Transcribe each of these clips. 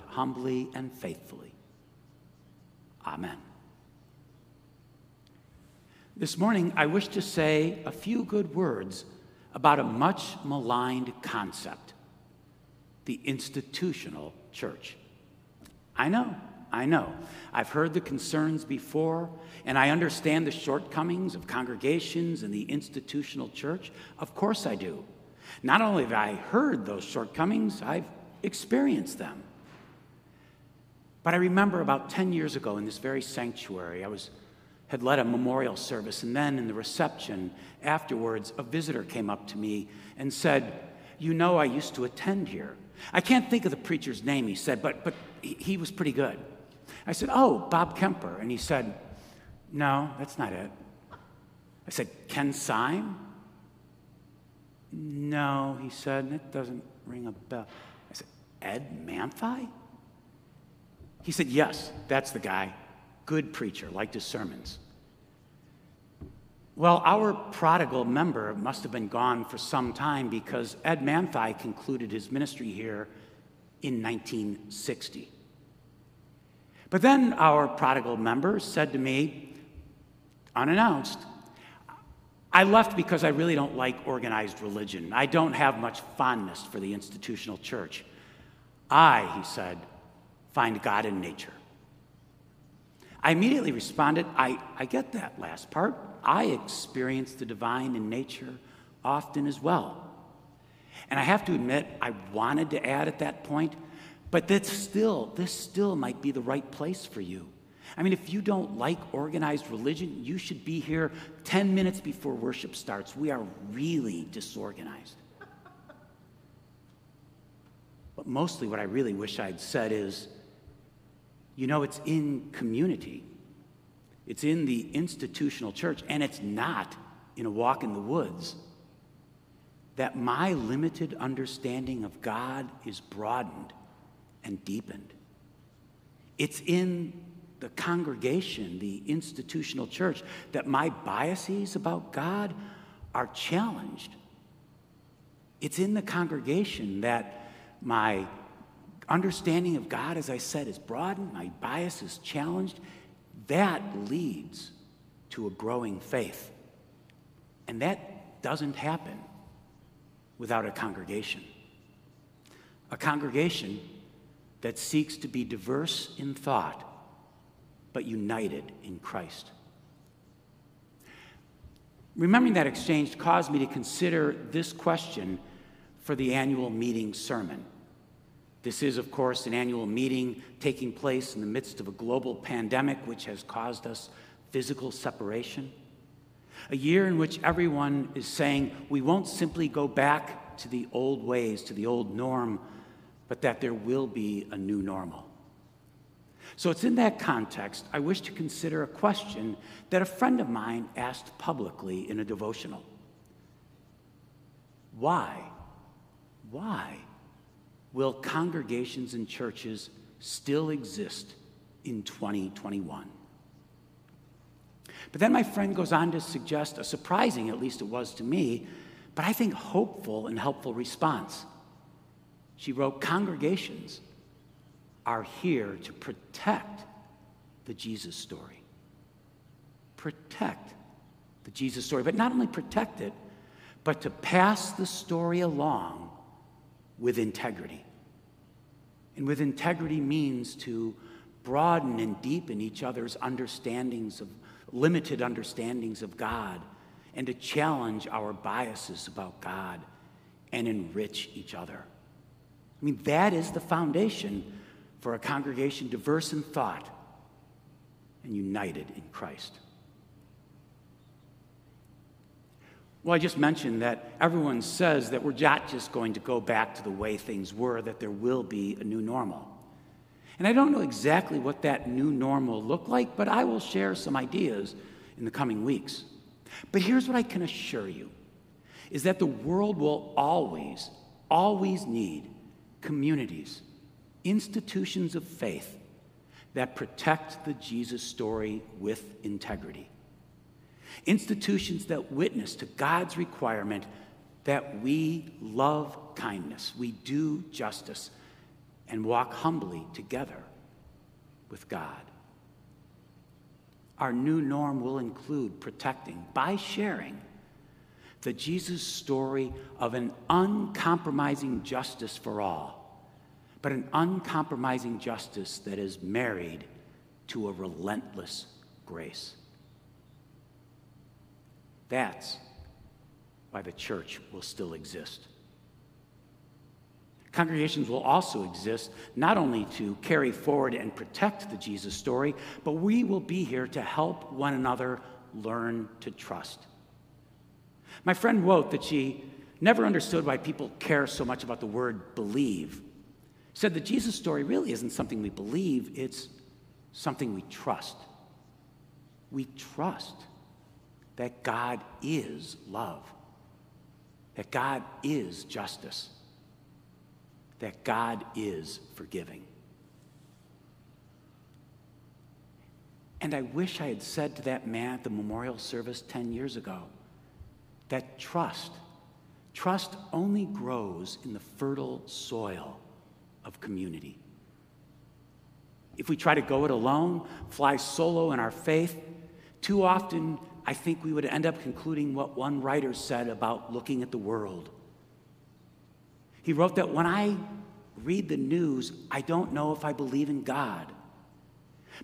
humbly and faithfully. Amen. This morning, I wish to say a few good words about a much maligned concept the institutional church. I know, I know. I've heard the concerns before, and I understand the shortcomings of congregations and the institutional church. Of course, I do. Not only have I heard those shortcomings, I've experienced them. But I remember about 10 years ago in this very sanctuary, I was, had led a memorial service, and then in the reception afterwards, a visitor came up to me and said, You know, I used to attend here. I can't think of the preacher's name, he said, but, but he was pretty good. I said, Oh, Bob Kemper. And he said, No, that's not it. I said, Ken Syme? No, he said, that doesn't ring a bell. I said, Ed Manthei? He said, Yes, that's the guy. Good preacher, liked his sermons. Well, our prodigal member must have been gone for some time because Ed Manthei concluded his ministry here in 1960. But then our prodigal member said to me, unannounced, I left because I really don't like organized religion. I don't have much fondness for the institutional church. I, he said, find God in nature. I immediately responded, I, I get that last part. I experience the divine in nature often as well. And I have to admit, I wanted to add at that point, but that's still, this still might be the right place for you. I mean, if you don't like organized religion, you should be here 10 minutes before worship starts. We are really disorganized. But mostly, what I really wish I'd said is you know, it's in community, it's in the institutional church, and it's not in a walk in the woods that my limited understanding of God is broadened and deepened. It's in the congregation, the institutional church, that my biases about God are challenged. It's in the congregation that my understanding of God, as I said, is broadened, my bias is challenged. That leads to a growing faith. And that doesn't happen without a congregation. A congregation that seeks to be diverse in thought but united in Christ. Remembering that exchange caused me to consider this question for the annual meeting sermon. This is, of course, an annual meeting taking place in the midst of a global pandemic which has caused us physical separation. A year in which everyone is saying we won't simply go back to the old ways, to the old norm, but that there will be a new normal. So it's in that context I wish to consider a question that a friend of mine asked publicly in a devotional. Why? Why will congregations and churches still exist in 2021? But then my friend goes on to suggest a surprising, at least it was to me, but I think hopeful and helpful response. She wrote, Congregations are here to protect the Jesus story. Protect the Jesus story, but not only protect it, but to pass the story along with integrity. And with integrity means to broaden and deepen each other's understandings of limited understandings of God and to challenge our biases about God and enrich each other. I mean, that is the foundation for a congregation diverse in thought and united in Christ. Well, I just mentioned that everyone says that we're not just going to go back to the way things were, that there will be a new normal. And I don't know exactly what that new normal look like, but I will share some ideas in the coming weeks. But here's what I can assure you is that the world will always, always need communities institutions of faith that protect the Jesus story with integrity. Institutions that witness to God's requirement that we love kindness, we do justice, and walk humbly together with God. Our new norm will include protecting by sharing the Jesus story of an uncompromising justice for all, but an uncompromising justice that is married to a relentless grace. That's why the church will still exist. Congregations will also exist not only to carry forward and protect the Jesus story, but we will be here to help one another learn to trust. My friend wrote that she never understood why people care so much about the word believe. Said the Jesus story really isn't something we believe, it's something we trust. We trust that God is love, that God is justice that God is forgiving. And I wish I had said to that man at the memorial service 10 years ago that trust, trust only grows in the fertile soil of community. If we try to go it alone, fly solo in our faith, too often I think we would end up concluding what one writer said about looking at the world he wrote that when I read the news, I don't know if I believe in God.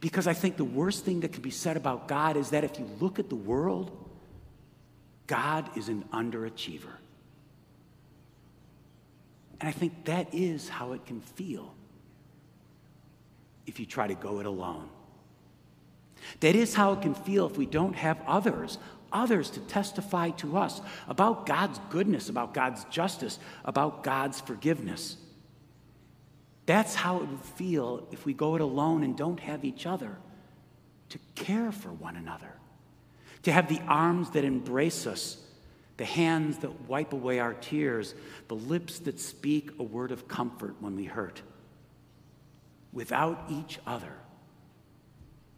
Because I think the worst thing that can be said about God is that if you look at the world, God is an underachiever. And I think that is how it can feel if you try to go it alone. That is how it can feel if we don't have others others to testify to us about God's goodness, about God's justice, about God's forgiveness. That's how it would feel if we go it alone and don't have each other to care for one another, to have the arms that embrace us, the hands that wipe away our tears, the lips that speak a word of comfort when we hurt. Without each other,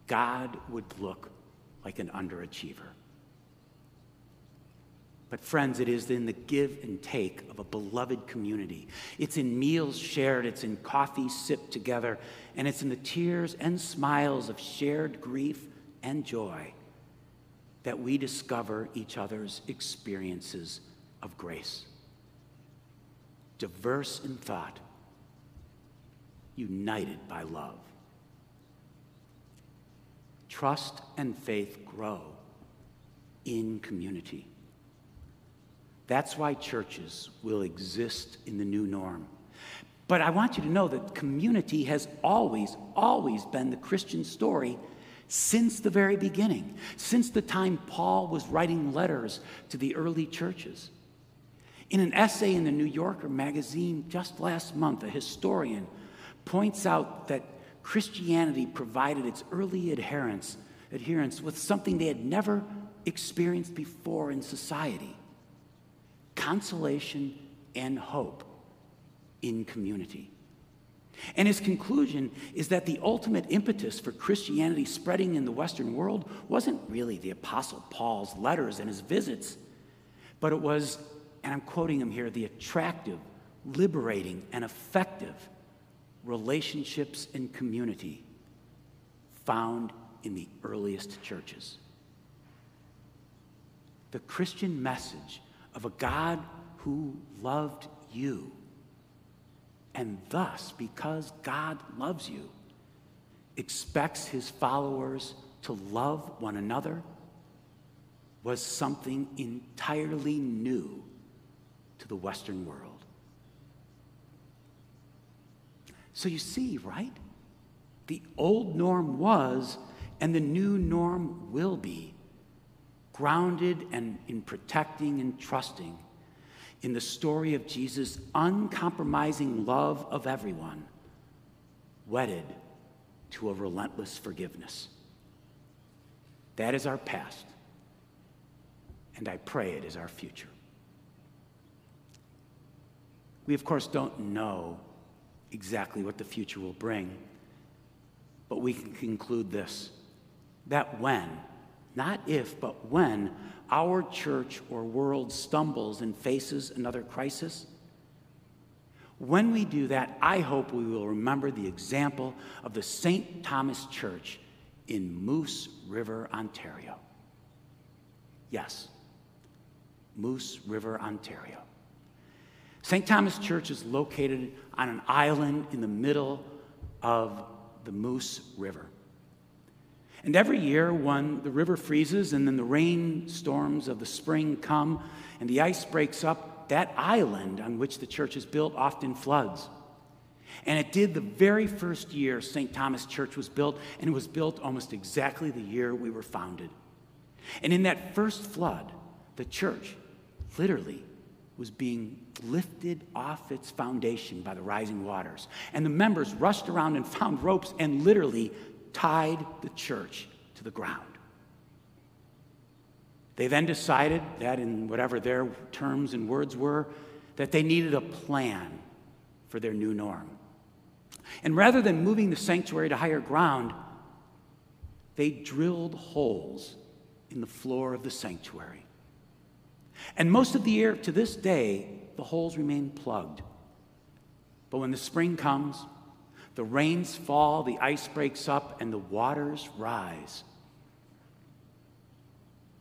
God would look like an underachiever. But, friends, it is in the give and take of a beloved community. It's in meals shared, it's in coffee sipped together, and it's in the tears and smiles of shared grief and joy that we discover each other's experiences of grace. Diverse in thought, united by love. Trust and faith grow in community. That's why churches will exist in the new norm. But I want you to know that community has always, always been the Christian story since the very beginning, since the time Paul was writing letters to the early churches. In an essay in the New Yorker magazine just last month, a historian points out that Christianity provided its early adherents, with something they had never experienced before in society consolation and hope in community. And his conclusion is that the ultimate impetus for Christianity spreading in the Western world wasn't really the Apostle Paul's letters and his visits, but it was, and I'm quoting him here, the attractive, liberating, and effective relationships and community found in the earliest churches. The Christian message of a God who loved you. And thus, because God loves you, expects his followers to love one another was something entirely new to the Western world. So you see, right? The old norm was, and the new norm will be grounded and in protecting and trusting in the story of Jesus' uncompromising love of everyone, wedded to a relentless forgiveness. That is our past, and I pray it is our future. We, of course, don't know exactly what the future will bring, but we can conclude this that when not if, but when our church or world stumbles and faces another crisis, When we do that, I hope we will remember the example of the St. Thomas Church in Moose River, Ontario. Yes, Moose River, Ontario. St. Thomas Church is located on an island in the middle of the Moose River. And every year, when the river freezes and then the rainstorms of the spring come and the ice breaks up, that island on which the church is built often floods. And it did the very first year St. Thomas Church was built, and it was built almost exactly the year we were founded. And in that first flood, the church literally was being lifted off its foundation by the rising waters. And the members rushed around and found ropes and literally tied the church to the ground. They then decided that, in whatever their terms and words were, that they needed a plan for their new norm. And rather than moving the sanctuary to higher ground, they drilled holes in the floor of the sanctuary. And most of the year to this day, the holes remain plugged. But when the spring comes, the rains fall, the ice breaks up, and the waters rise.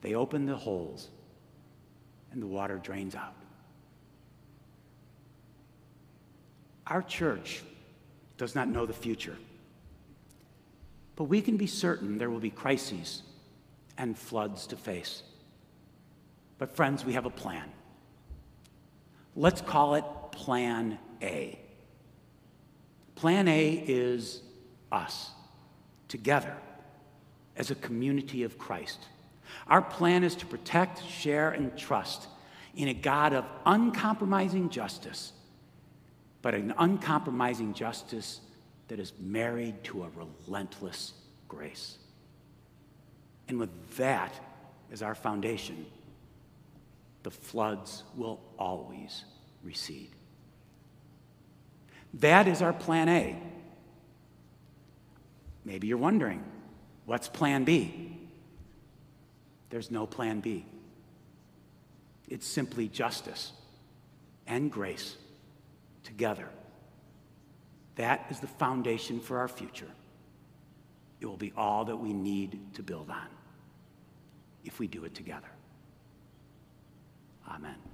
They open the holes, and the water drains out. Our church does not know the future, but we can be certain there will be crises and floods to face. But, friends, we have a plan. Let's call it Plan A. Plan A is us, together, as a community of Christ. Our plan is to protect, share, and trust in a God of uncompromising justice, but an uncompromising justice that is married to a relentless grace. And with that as our foundation, the floods will always recede. That is our plan A. Maybe you're wondering, what's plan B? There's no plan B. It's simply justice and grace together. That is the foundation for our future. It will be all that we need to build on if we do it together. Amen.